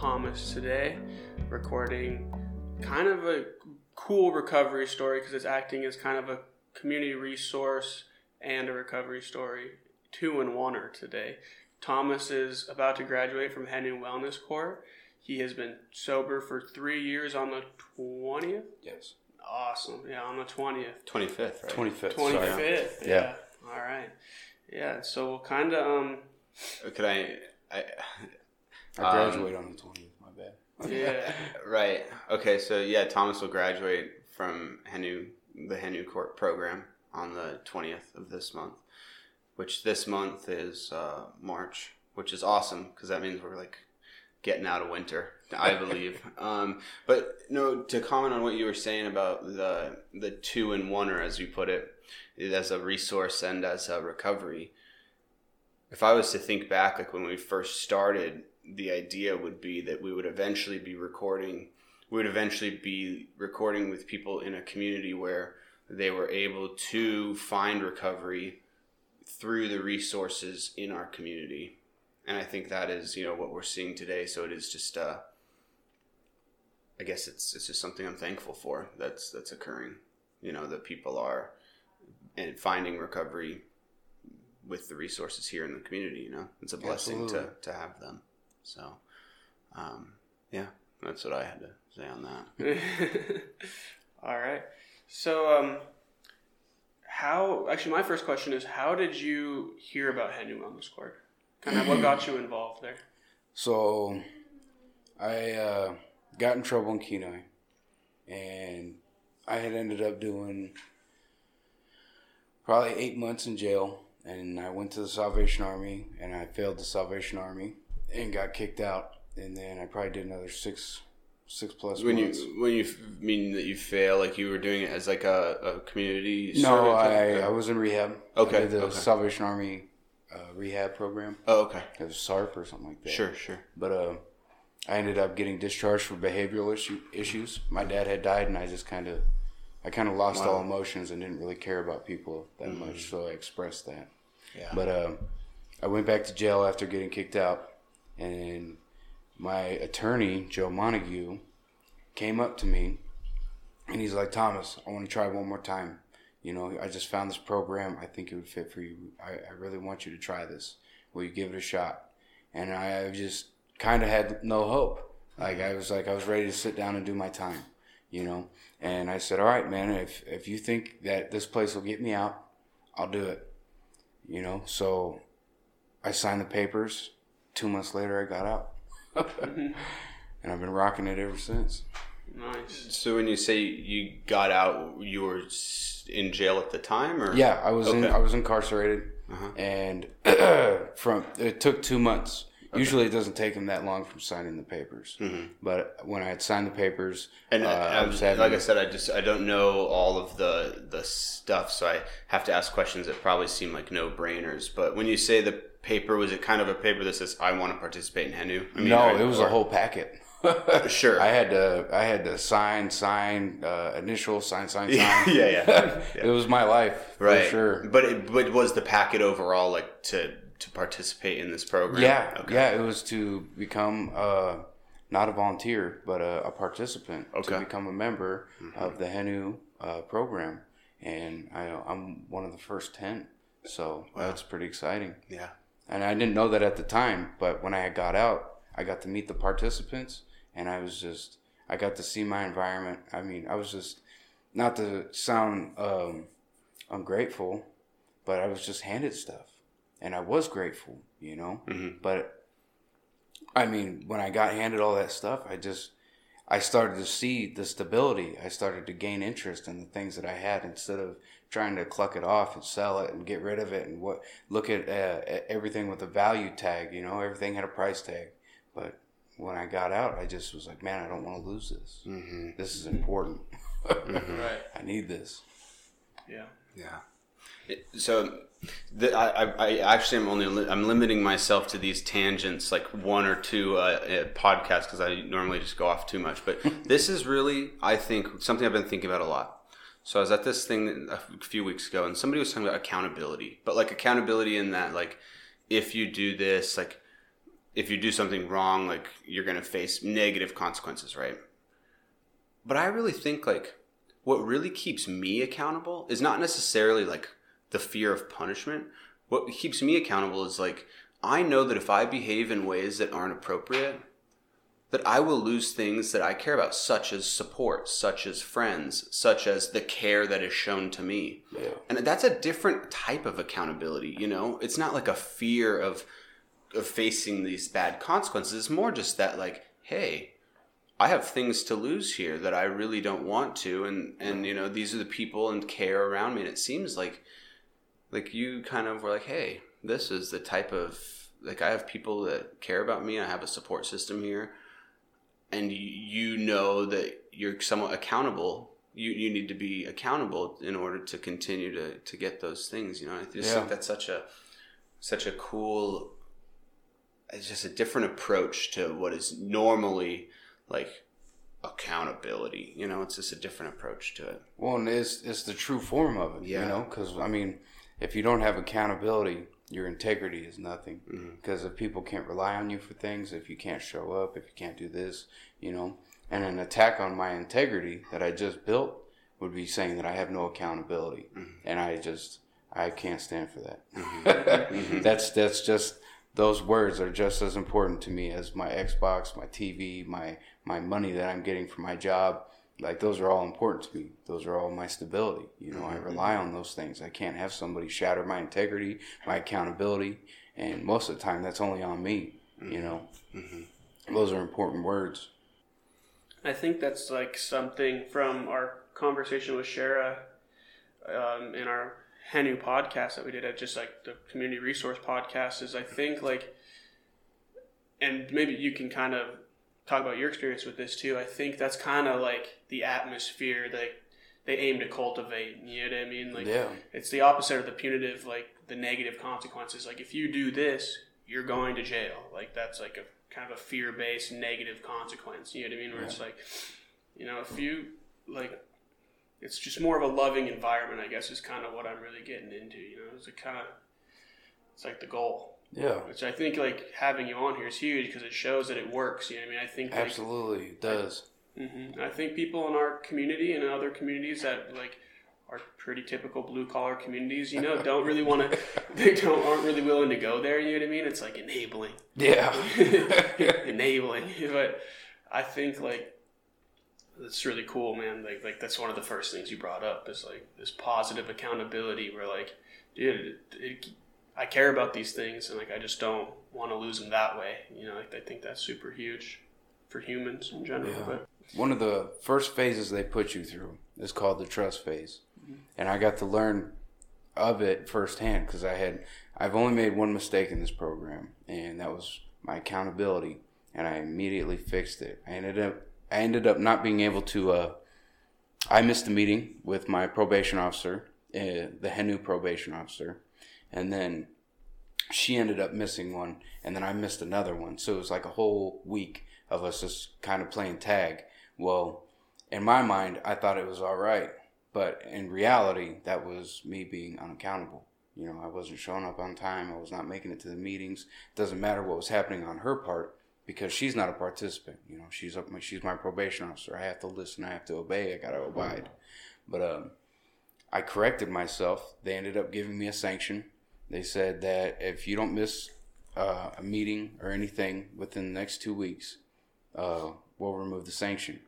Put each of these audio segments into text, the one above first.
Thomas today, recording kind of a cool recovery story because it's acting as kind of a community resource and a recovery story, two in oneer today. Thomas is about to graduate from Henu Wellness Court. He has been sober for three years on the 20th. Yes. Awesome. Yeah, on the 20th. 25th, right? 25th. 25th. Yeah. Yeah. All right. Yeah, so we'll kind of, um, Uh, Could I, I I Um, graduate on the 20th. My bad. yeah. right. Okay, so yeah, Thomas will graduate from Henu, the Henu Court program on the 20th of this month, which this month is uh, March, which is awesome because that means we're like getting out of winter, I believe. um, but no, to comment on what you were saying about the the two in one, or as you put it, as a resource and as a recovery. If I was to think back, like when we first started, the idea would be that we would eventually be recording. We would eventually be recording with people in a community where they were able to find recovery through the resources in our community and I think that is you know what we're seeing today. So it is just uh, I guess it's it's just something I'm thankful for that's that's occurring. You know that people are and finding recovery with the resources here in the community. You know it's a blessing to Absolutely. to have them. So um, yeah, that's what I had to say on that. All right. So, um, how? Actually, my first question is, how did you hear about Henu Wellness Court? Kind of what got you involved there? So, I uh, got in trouble in Kenai, and I had ended up doing probably eight months in jail. And I went to the Salvation Army, and I failed the Salvation Army, and got kicked out. And then I probably did another six, six plus When months. you when you mean that you fail, like you were doing it as like a, a community. no? I, I was in rehab. Okay, I did the okay. Salvation Army uh, rehab program. Oh, okay. It was SARP or something like that. Sure, sure. But uh, I ended up getting discharged for behavioral issue, issues. My dad had died, and I just kind of, I kind of lost all emotions and didn't really care about people that much. So I expressed that. Yeah. But uh, I went back to jail after getting kicked out, and my attorney Joe Montague came up to me, and he's like, "Thomas, I want to try one more time. You know, I just found this program. I think it would fit for you. I, I really want you to try this. Will you give it a shot?" And I just kind of had no hope. Like I was like I was ready to sit down and do my time, you know. And I said, "All right, man. If if you think that this place will get me out, I'll do it." You know. So I signed the papers. Two months later, I got out, and I've been rocking it ever since. Nice. So when you say you got out, you were in jail at the time, or Yeah, I was in. I was incarcerated, Uh-huh. and from it took two months. Usually, it doesn't take them that long from signing the papers. But when I had signed the papers, Mm-hmm. And uh, I, I was having, like I said, I just I don't know all of the the stuff, so I have to ask questions that probably seem like no brainers. But when you say the paper, was it kind of a paper that says I want to participate in Henu? I no, or- it was a whole packet. Sure. I had to. I had to sign, sign, uh, initial, sign, sign, sign. yeah, yeah, yeah. It was my life, right. for sure. But it, but was the packet overall like to to participate in this program? Yeah, Okay. yeah. It was to become uh, not a volunteer, but a, a participant Okay. Mm-hmm. to become a member of the Henu uh, program, and I, I'm one of the first ten. So that's pretty exciting. Yeah. And I didn't know that at the time, but when I got out, I got to meet the participants, and I was just, I got to see my environment. I mean, I was just, not to sound um, ungrateful, but I was just handed stuff, and I was grateful, you know. But I mean, when I got handed all that stuff, I just, I started to see the stability. I started to gain interest in the things that I had instead of trying to cluck it off and sell it and get rid of it and what look at uh, at everything with a value tag. You know, everything had a price tag. But when I got out, I just was like, man, I don't want to lose this. Mm-hmm. This is important. Right. I need this. Yeah. Yeah. It- So, the, I, I- actually am only li- I'm limiting myself to these tangents, like one or two uh, uh, podcasts, because I normally just go off too much. But this is really, I think, something I've been thinking about a lot. So I was at this thing a few weeks ago, and somebody was talking about accountability, but like accountability in that, like, if you do this, like, if you do something wrong, like you're going to face negative consequences, right? But I really think like what really keeps me accountable is not necessarily like the fear of punishment. What keeps me accountable is like I know that if I behave in ways that aren't appropriate, that I will lose things that I care about, such as support, such as friends, such as the care that is shown to me. Yeah. And that's a different type of accountability, you know? It's not like a fear of of facing these bad consequences. It's more just that like, hey, I have things to lose here that I really don't want to and and you know, these are the people and care around me and it seems like like you kind of were like, hey, this is the type of like I have people that care about me. I have a support system here and you know that you're somewhat accountable you, you need to be accountable in order to continue to, to get those things you know i just Yeah. think that's such a such a cool it's just a different approach to what is normally like accountability you know it's just a different approach to it Well, and it's it's the true form of it, Yeah. you know. Because I mean, if you don't have accountability, your integrity is nothing. Mm-hmm. Because if people can't rely on you for things, if you can't show up, if you can't do this, you know, and an attack on my integrity that I just built would be saying that I have no accountability, mm-hmm. and I just I can't stand for that. Mm-hmm. that's that's just those words are just as important to me as my Xbox, my TV, my my money that I'm getting from my job. Like those are all important to me. Those are all my stability. You know, I mm-hmm. rely on those things. I can't have somebody shatter my integrity, my accountability, and most of the time that's only on me. You mm-hmm. know, mm-hmm. those are important words. I think that's like something from our conversation with Shara um, in our Henu podcast that we did at just like the community resource podcast. Is I think like, and maybe you can kind of talk about your experience with this too. I think that's kind of like the atmosphere that they aim to cultivate. You know what I mean? Like, Yeah. it's the opposite of the punitive, like the negative consequences. Like if you do this, you're going to jail. Like that's like a kind of a fear based negative consequence. You know what I mean? Where it's like, you know, if you like, it's just more of a loving environment. I guess is kind of what I'm really getting into. You know, it's a kind of, it's like the goal. Yeah. Which I think like having you on here is huge because it shows that it works. You know what I mean? I think like, Absolutely, it does. hmm I think people in our community and other communities that like are pretty typical blue collar communities, you know, don't really want to. They don't aren't really willing to go there. You know what I mean? It's like enabling, Yeah. enabling. But I think like it's really cool, man. Like like that's one of the first things you brought up is like this positive accountability. Where like, dude, it, it, I care about these things, and like I just don't want to lose them that way. You know, like I think that's super huge for humans in general. Yeah. But One of the first phases they put you through is called the trust phase, and I got to learn of it firsthand because I had I've only made one mistake in this program, and that was my accountability, and I immediately fixed it. I ended up I ended up not being able to. Uh, I missed a meeting with my probation officer, uh, the Henu probation officer, and then she ended up missing one, and then I missed another one. So it was like a whole week of us just kind of playing tag. Well, in my mind, I thought it was all right, but in reality, that was me being unaccountable. You know, I wasn't showing up on time. I was not making it to the meetings. Doesn't matter what was happening on her part because she's not a participant. You know, she's up. She's my probation officer. I have to listen. I have to obey. I gotta abide. But um, I corrected myself. They ended up giving me a sanction. They said that if you don't miss uh, a meeting or anything within the next two weeks, uh, we'll remove the sanction.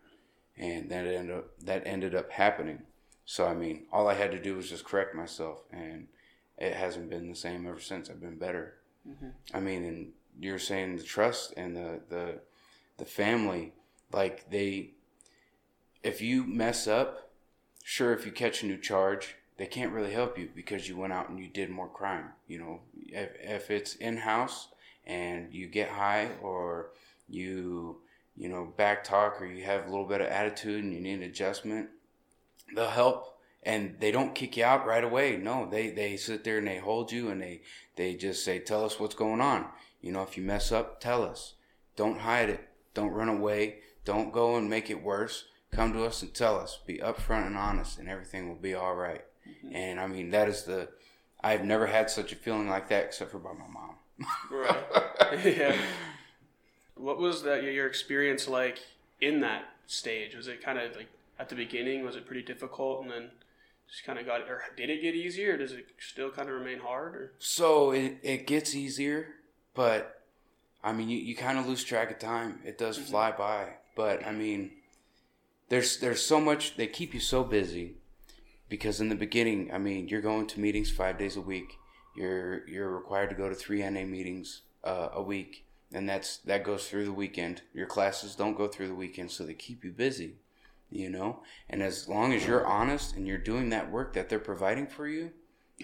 And that ended up that ended up happening. So I mean, all I had to do was just correct myself, and it hasn't been the same ever since. I've been better. I mean, and you're saying the trust and the the the family, like they, if you mess up, sure, if you catch a new charge, they can't really help you because you went out and you did more crime. You know, if, if it's in house and you get high or you, you know, back talk or you have a little bit of attitude and you need adjustment, they'll help and they don't kick you out right away. No, they, they sit there and they hold you and they, they just say, tell us what's going on. You know, if you mess up, tell us. Don't hide it. Don't run away. Don't go and make it worse. Come to us and tell us. Be upfront and honest, and everything will be all right. And I mean, that is the. I've never had such a feeling like that except for by my mom. right, yeah. What was that your experience like in that stage? Was it kind of like at the beginning? Was it pretty difficult, and then just kind of got, or did it get easier? Or does it still kind of remain hard? Or So it, it gets easier, but I mean, you, you kind of lose track of time. It does Mm-hmm. fly by, but I mean, there's there's so much. They keep you so busy because in the beginning, I mean, you're going to meetings five days a week. You're you're required to go to three NA meetings uh, a week, and that's that goes through the weekend. Your classes don't go through the weekend, so they keep you busy. You know, and as long as you're honest and you're doing that work that they're providing for you,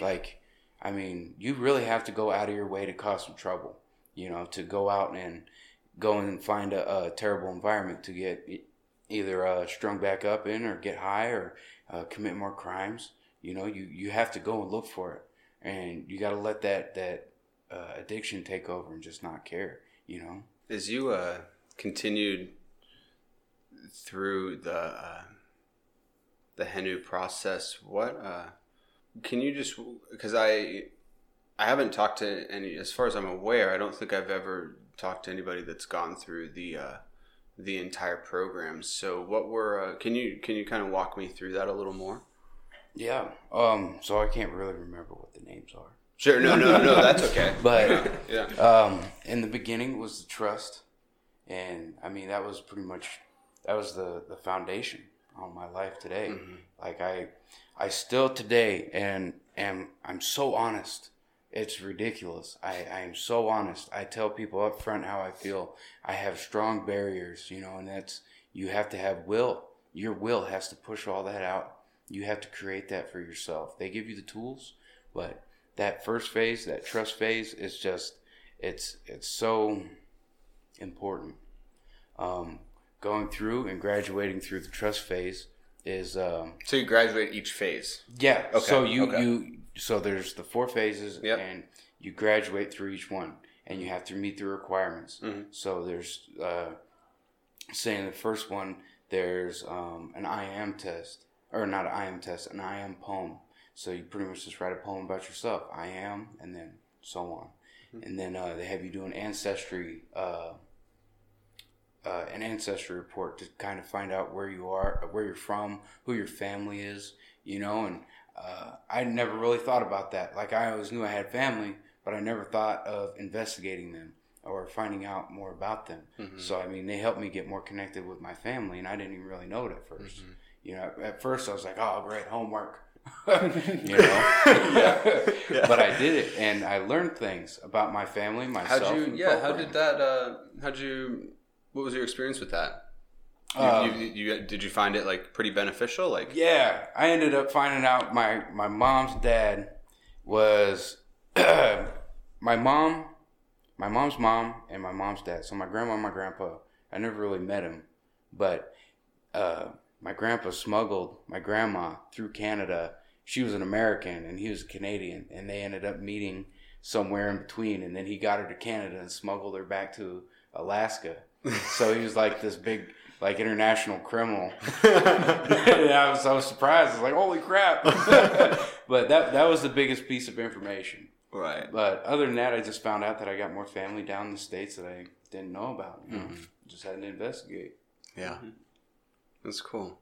like I mean, you really have to go out of your way to cause some trouble, you know, to go out and go and find a, a terrible environment to get either uh, strung back up in or get high or uh, commit more crimes. You know, you, you have to go and look for it. And you got to let that, that uh, addiction take over and just not care, you know? As you uh, continued through the uh, the Henu process, what uh, can you just because I I haven't talked to any as far as I'm aware, I don't think I've ever talked to anybody that's gone through the uh, the entire program. So what were uh, can you can you kind of walk me through that a little more? Yeah. Um, so I can't really remember what the names are. Sure, no, no, no, that's okay. But yeah, um, in the beginning was the trust, and I mean that was pretty much that was the the foundation on my life today. Like I, I still today, and am I'm so honest. It's ridiculous. I, I am so honest. I tell people up front how I feel. I have strong barriers, you know, and that's you have to have will. Your will has to push all that out. You have to create that for yourself. They give you the tools, but that first phase, that trust phase, is just it's it's so important. Um, going through and graduating through the trust phase is um, so you graduate each phase. yeah. Okay, So you okay. you so there's the four phases, Yep. and you graduate through each one, and you have to meet the requirements. Mhm. So there's uh, say in the first one there's um, an IM test or not an IM test, an IM poem. So you pretty much just write a poem about yourself. I am, and then so on, Mm-hmm. and then uh, they have you do an ancestry. Uh, uh, an ancestry report to kind of find out where you are, where you're from, who your family is, you know. And uh, I never really thought about that. Like I always knew I had family, but I never thought of investigating them or finding out more about them. So I mean, they helped me get more connected with my family, and I didn't even really know it at 1st You know, at first I was like, "Oh, great, homework," you know. But I did it, and I learned things about my family, myself. How'd you? Yeah. How did that? Uh, how'd you? What was your experience with that? You, Um, you, you, did you find it like pretty beneficial? Like, Yeah, I ended up finding out my my mom's dad was my mom, my mom's mom, and my mom's dad. So my grandma and my grandpa. I never really met him, but uh, my grandpa smuggled my grandma through Canada. She was an American and he was a Canadian, and they ended up meeting somewhere in between. And then he got her to Canada and smuggled her back to Alaska. so he was like this big, like international criminal. and I was, I was surprised. I was like, "Holy crap!" but that that was the biggest piece of information. right. But other than that, I just found out that I got more family down in the states that I didn't know about. You know? Mm-hmm. Just had to investigate. Yeah, that's cool.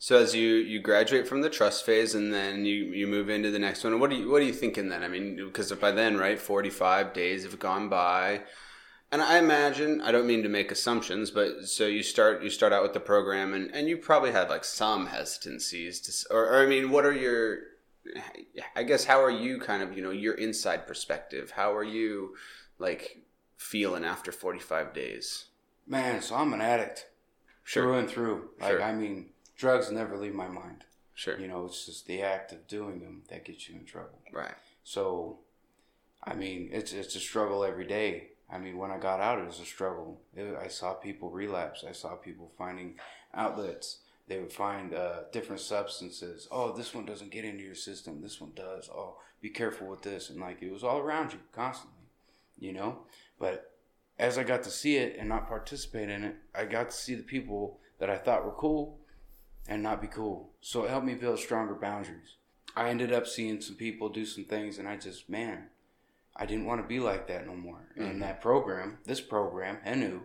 So as you you graduate from the trust phase, and then you you move into the next one. What do you what are you thinking then? I mean, because by then, right, forty five days have gone by. And I imagine I don't mean to make assumptions, but so you start you start out with the program, and, and you probably had like some hesitancies to, or, or I mean, what are your, I guess how are you kind of you know your inside perspective? How are you like feeling after forty five days? Man, so I'm an addict through and through. Like Sure. I mean, drugs never leave my mind. Sure, You know, it's just the act of doing them that gets you in trouble. right. So, I mean, it's it's a struggle every day. I mean, when I got out, it was a struggle. It, I saw people relapse. I saw people finding outlets. They would find uh, different substances. Oh, this one doesn't get into your system. This one does. Oh, be careful with this. And like it was all around you constantly, you know. But as I got to see it and not participate in it, I got to see the people that I thought were cool and not be cool. So it helped me build stronger boundaries. I ended up seeing some people do some things, and I just, man, I didn't want to be like that no more. Mhm. And that program, this program, Henu,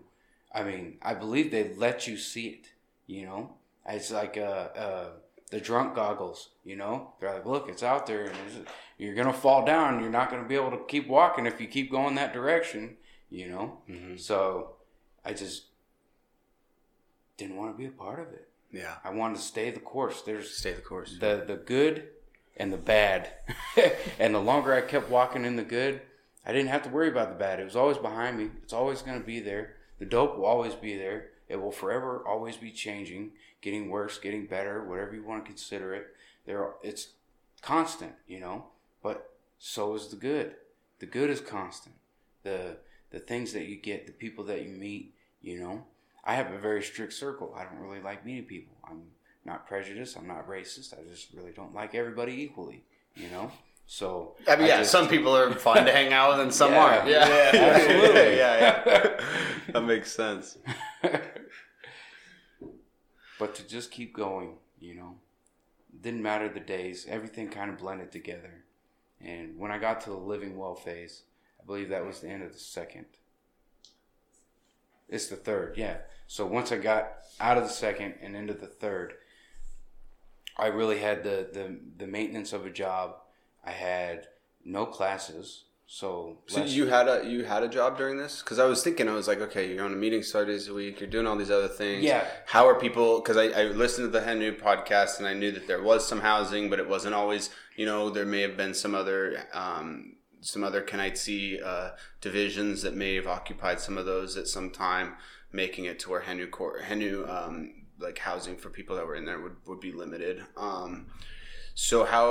I mean, I believe they let you see it. You know, it's like uh, uh, the drunk goggles. You know, they're like, look, it's out there, and you're gonna fall down. You're not gonna be able to keep walking if you keep going that direction. You know, Mhm. so I just didn't want to be a part of it. Yeah. I wanted to stay the course. There's Stay the course. the the good and the bad. and the longer I kept walking in the good, I didn't have to worry about the bad. It was always behind me. It's always going to be there. The dope will always be there. It will forever always be changing, getting worse, getting better, whatever you want to consider it. There it's constant, you know. But so is the good. The good is constant. The the things that you get, the people that you meet, you know. I have a very strict circle. I don't really like meeting people. I'm not prejudiced. I'm not racist. I just really don't like everybody equally, you know. So I mean, yeah, just- some people are fun to hang out with and some Yeah. aren't. Yeah, Yeah, absolutely. yeah, yeah. that makes sense. but to just keep going, you know, didn't matter the days. Everything kind of blended together. And when I got to the living well phase, I believe that was the end of the second. It's the third, yeah. So once I got out of the second and into the third, I really had the, the, the maintenance of a job. I had no classes, so, So you had a you had a job during this? Because I was thinking, I was like, okay, you're on a meeting five days a week. You're doing all these other things. Yeah. How are people? Because I, I listened to the Henu podcast and I knew that there was some housing, but it wasn't always. You know, there may have been some other um, some other Kenaitze uh, divisions that may have occupied some of those at some time, making it to where Henu Henu um, like housing for people that were in there would, would be limited. Um, so how?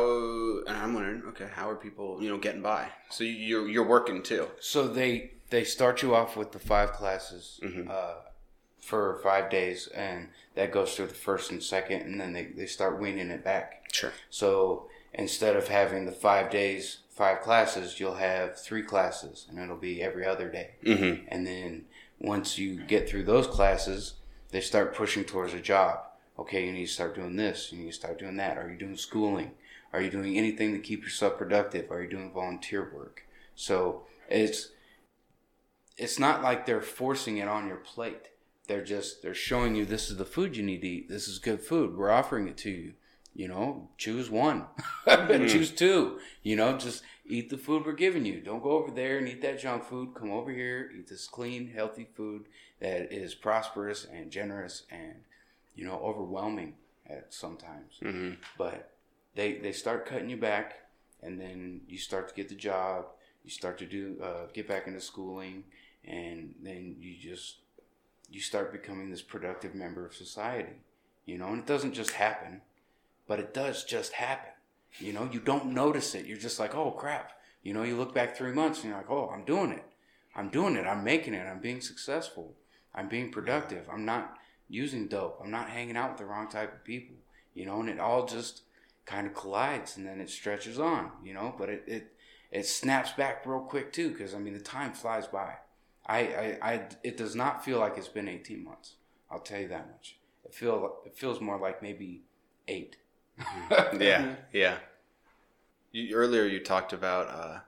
And I'm wondering, okay, how are people, you know, getting by? So you- you're you're working too. So they they start you off with the five classes Mhm. uh, for five days, and that goes through the first and second, and then they, they start weaning it back. Sure. So instead of having the five days, five classes, you'll have three classes, and it'll be every other day. Mm-hmm. And then once you get through those classes, they start pushing towards a job. Okay, you need to start doing this. You need to start doing that. Are you doing schooling? Are you doing anything to keep yourself productive? Are you doing volunteer work? So it's it's not like they're forcing it on your plate. They're just they're showing you this is the food you need to eat. This is good food. We're offering it to you. You know, choose one, mm-hmm. choose two. You know, just eat the food we're giving you. Don't go over there and eat that junk food. Come over here, eat this clean, healthy food that is prosperous and generous and you know overwhelming at sometimes. Mm-hmm. But they they start cutting you back, and then you start to get the job. You start to do uh, get back into schooling, and then you just you start becoming this productive member of society. You know, and it doesn't just happen, but it does just happen. You know, you don't notice it. You're just like, oh crap. You know, you look back three months and you're like, oh, I'm doing it. I'm doing it. I'm making it. I'm being successful. I'm being productive. I'm not using dope. I'm not hanging out with the wrong type of people. You know, and it all just kind of collides and then it stretches on. You know, but it it, it snaps back real quick too because I mean the time flies by. I, I, I it does not feel like it's been 18 months. I'll tell you that much. It feel it feels more like maybe eight. Yeah, yeah. You, earlier, you talked about uh,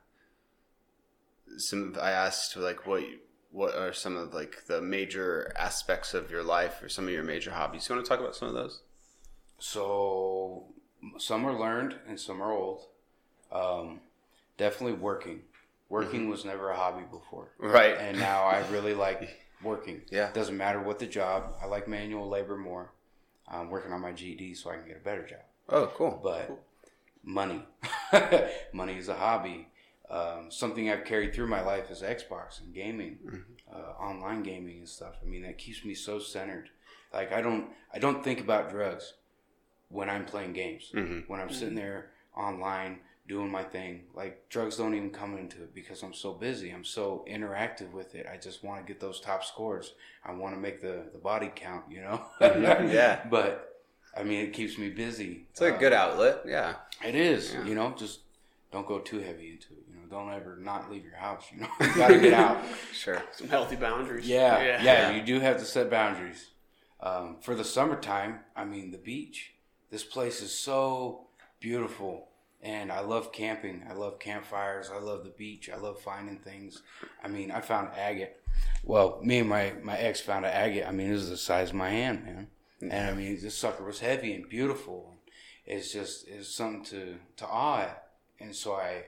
some. I asked like what you, what are some of like the major aspects of your life or some of your major hobbies. You want to talk about some of those? So some are learned and some are old. Um, definitely working. Working was never a hobby before, Right. and now I really like working. Yeah. doesn't matter what the job. I like manual labor more. I'm working on my GED so I can get a better job. oh, cool. but money money is a hobby um, something i've carried through my life is xbox and gaming uh, online gaming and stuff i mean that keeps me so centered like i don't i don't think about drugs when i'm playing games Mhm. when i'm sitting there online doing my thing like drugs don't even come into it because i'm so busy i'm so interactive with it i just want to get those top scores i want to make the, the body count you know Yeah. but i mean it keeps me busy It's like a Uh, good outlet. Yeah. it is, Yeah. you know, just don't go too heavy into it. You know, don't ever not leave your house. You know, you gotta get out. Sure. Some healthy boundaries. Yeah, yeah, you do have to set boundaries. Um, for the summertime, I mean, the beach. This place is so beautiful, and I love camping. I love campfires. I love the beach. I love finding things. I mean, I found agate. Well, me and my my ex found an agate. I mean, this is the size of my hand, man. And I mean, this sucker was heavy and beautiful. It's just it's something to to awe at. And so I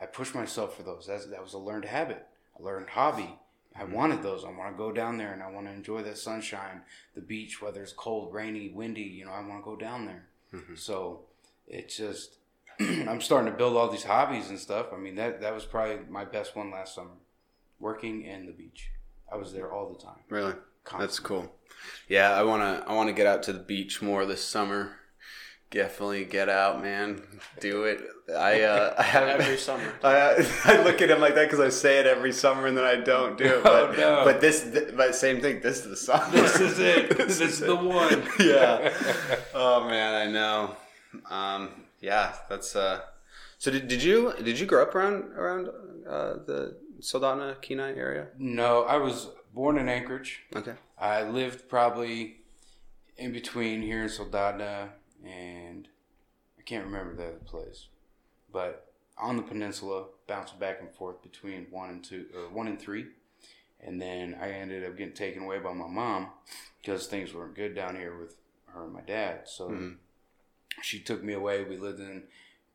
I pushed myself for those. That's, that was a learned habit, a learned hobby. I mm-hmm. wanted those. I want to go down there and I want to enjoy the sunshine, the beach, whether it's cold, rainy, windy. You know, I want to go down there. Mm-hmm. So it's just I'm starting to build all these hobbies and stuff. I mean, that that was probably my best one last summer, working and the beach. I was there all the time. Really, that's cool. Yeah, I wanna I wanna get out to the beach more this summer. Definitely get out, man. Do it. I uh, I have Every summer. I, I look at him like that because I say it every summer and then I don't do it. But, Oh, no. but this, th- but same thing. This is the summer. This is it. This is the one. yeah. Oh man, I know. Um, yeah, that's. Uh, so did, did you did you grow up around around uh, the Soldotna Kenai area? No, I was born in Anchorage. Okay. I lived probably in between here in Soldotna and I can't remember the other place, but on the peninsula, bounced back and forth between one and two or one and three, and then I ended up getting taken away by my mom because things weren't good down here with her and my dad. So Mhm. she took me away. We lived in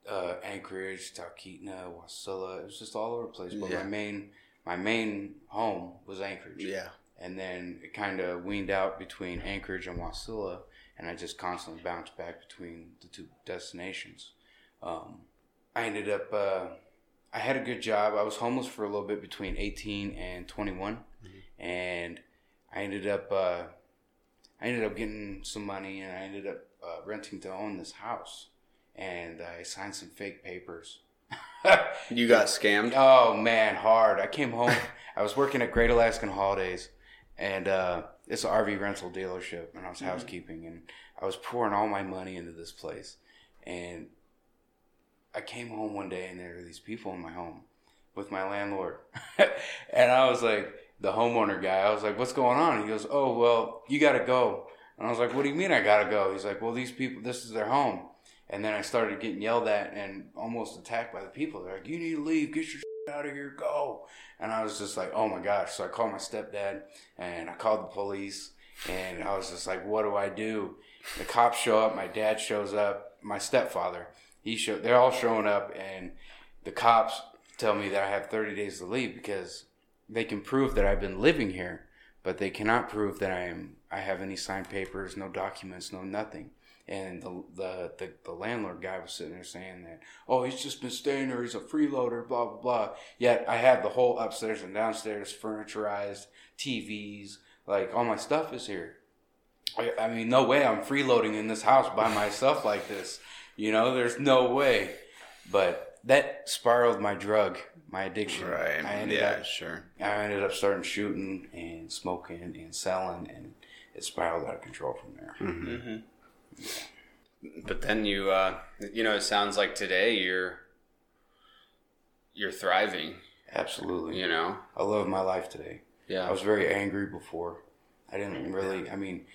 uh, Anchorage, Talkeetna, Wasilla. It was just all over the place. But Yeah. my main my main home was Anchorage Yeah. and then it kind of weaned out between Anchorage and Wasilla, and I just constantly bounced back between the two destinations. Um, I ended up, uh, I had a good job. I was homeless for a little bit between 18 and 21, and I ended up, uh, I ended up getting some money, and I ended up uh, renting to own this house, and I signed some fake papers. You got scammed. Oh man, hard. I came home. I was working at Great Alaskan Holidays, and uh, it's an RV rental dealership, and I was mm-hmm. housekeeping, and I was pouring all my money into this place, and I came home one day, and there were these people in my home with my landlord, and I was like, the homeowner guy. I was like, "What's going on?" He goes, "Oh well, you got to go." And I was like, "What do you mean I got to go?" He's like, "Well, these people, this is their home." And then I started getting yelled at and almost attacked by the people. They're like, "You need to leave. Get your out of here. Go!" And I was just like, "Oh my gosh!" So I called my stepdad and I called the police. And I was just like, "What do I do?" The cops show up. My dad shows up. My stepfather, he show. They're all showing up, and the cops tell me that I have 30 days to leave because they can prove that I've been living here, but they cannot prove that I am. I have any signed papers, no documents, no nothing. And the, the the the landlord guy was sitting there saying that, oh, he's just been staying there. He's a freeloader, blah blah blah. Yet I have the whole upstairs and downstairs furniturized, TVs, like all my stuff is here. I, I mean, no way I'm freeloading in this house by myself like this. You know, there's no way. But that spiraled my drug, my addiction. Right. I ended Yeah. up Sure. I ended up starting shooting and smoking and selling, and it spiraled out of control from there. hmm But then you, uh, you know, it sounds like today you're you're thriving. Absolutely. You know. I love my life today. Yeah. I was very angry before. I didn't really. I mean,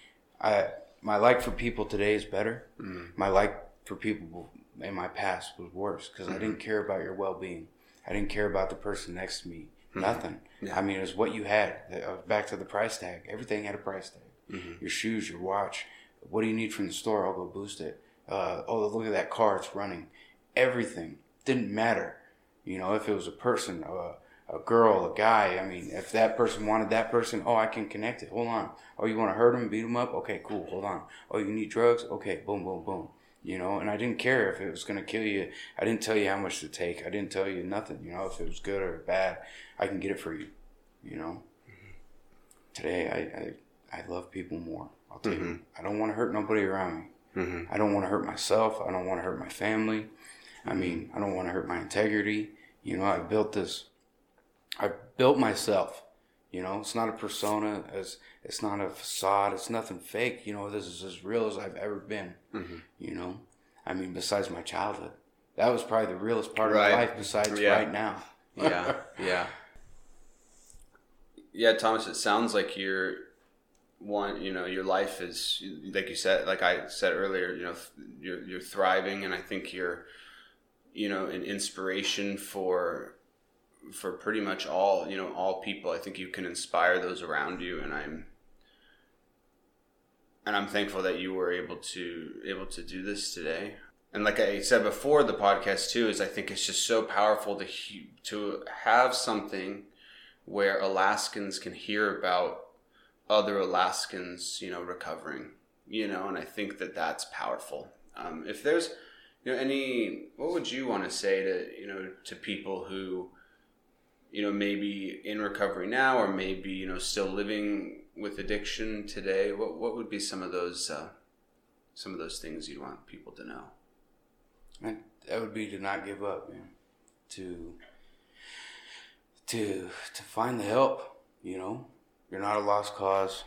I my like for people today is better. Mm. My like for people in my past was worse because I didn't care about your well being. I didn't care about the person next to me. Nothing. Yeah. I mean, it was what you had. Uh, Back to the price tag. Everything had a price tag. Your shoes, your watch. What do you need from the store? I'll go boost it. Uh, oh, look at that car. It's running. Everything didn't matter. You know, if it was a person, a, a girl, a guy. I mean, if that person wanted that person, oh, I can connect it. Hold on. Oh, you want to hurt him, beat him up? Okay, cool. Hold on. Oh, you need drugs? Okay, boom, boom, boom. You know, and I didn't care if it was going to kill you. I didn't tell you how much to take. I didn't tell you nothing. You know, if it was good or bad, I can get it for you. You know. Today, I I, I love people more. I'll tell you. I don't want to hurt nobody around me. Mhm. I don't want to hurt myself. I don't want to hurt my family. I mean, I don't want to hurt my integrity. You know, I built this. I built myself. You know, it's not a persona. It's it's not a facade. It's nothing fake. You know, this is as real as I've ever been. Mhm. You know, I mean, besides my childhood, that was probably the realest part Right. of my life. Besides Yeah. right now. yeah, yeah, yeah. Thomas, it sounds like you're one. You know, your life is like you said, like I said earlier. You know, you're you're thriving, and I think you're you know, an inspiration for for pretty much all you know all people. I think you can inspire those around you, and I'm and I'm thankful that you were able to able to do this today. And like I said before, the podcast too is I think it's just so powerful to to have something where Alaskans can hear about other Alaskans, you know, recovering, you know, and I think that that's powerful. Um, if there's, you know, any, what would you want to say to, you know, to people who, you know, maybe in recovery now or maybe, you know, still living with addiction today? What, what would be some of those, uh, some of those things you'd want people to know? And that would be to not give up, man. To to to find the help, you know. You're not a lost cause.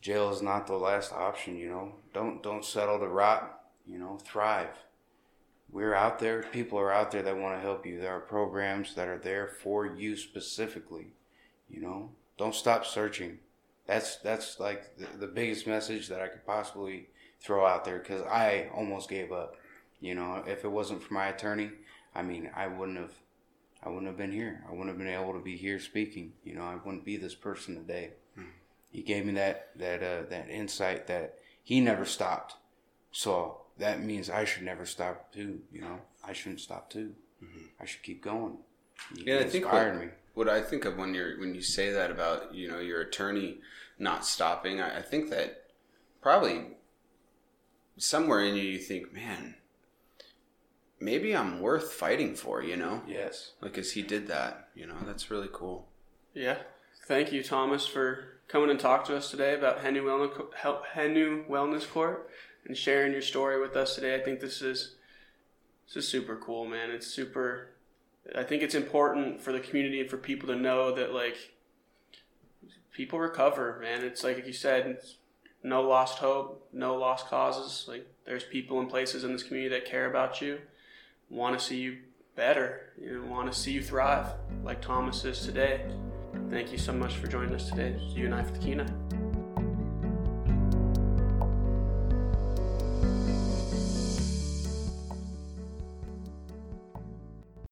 Jail is not the last option, you know. Don't don't settle to rot, you know, thrive. We're out there, people are out there that want to help you. There are programs that are there for you specifically, you know. Don't stop searching. That's that's like the, the biggest message that I could possibly throw out there cuz I almost gave up. You know, if it wasn't for my attorney, I mean, I wouldn't have I wouldn't have been here. I wouldn't have been able to be here speaking. You know, I wouldn't be this person today. Mm-hmm. He gave me that that uh, that insight that he never stopped. So that means I should never stop too. You know, I shouldn't stop too. Mm-hmm. I should keep going. He yeah, I think what, me. what I think of when you're when you say that about you know your attorney not stopping, I, I think that probably somewhere in you you think, man, maybe I'm worth fighting for, you know? Yes. Like, as he did that, you know, that's really cool. Yeah. Thank you, Thomas, for coming and talking to us today about Henu Wellness, Henu Wellness Court and sharing your story with us today. I think this is this is super cool, man. It's super. I think it's important for the community and for people to know that like people recover, man. It's like you said, no lost hope, no lost causes. Like there's people and places in this community that care about you want to see you better, you know, want to see you thrive like Thomas is today. Thank you so much for joining us today. You and I for the Kenai.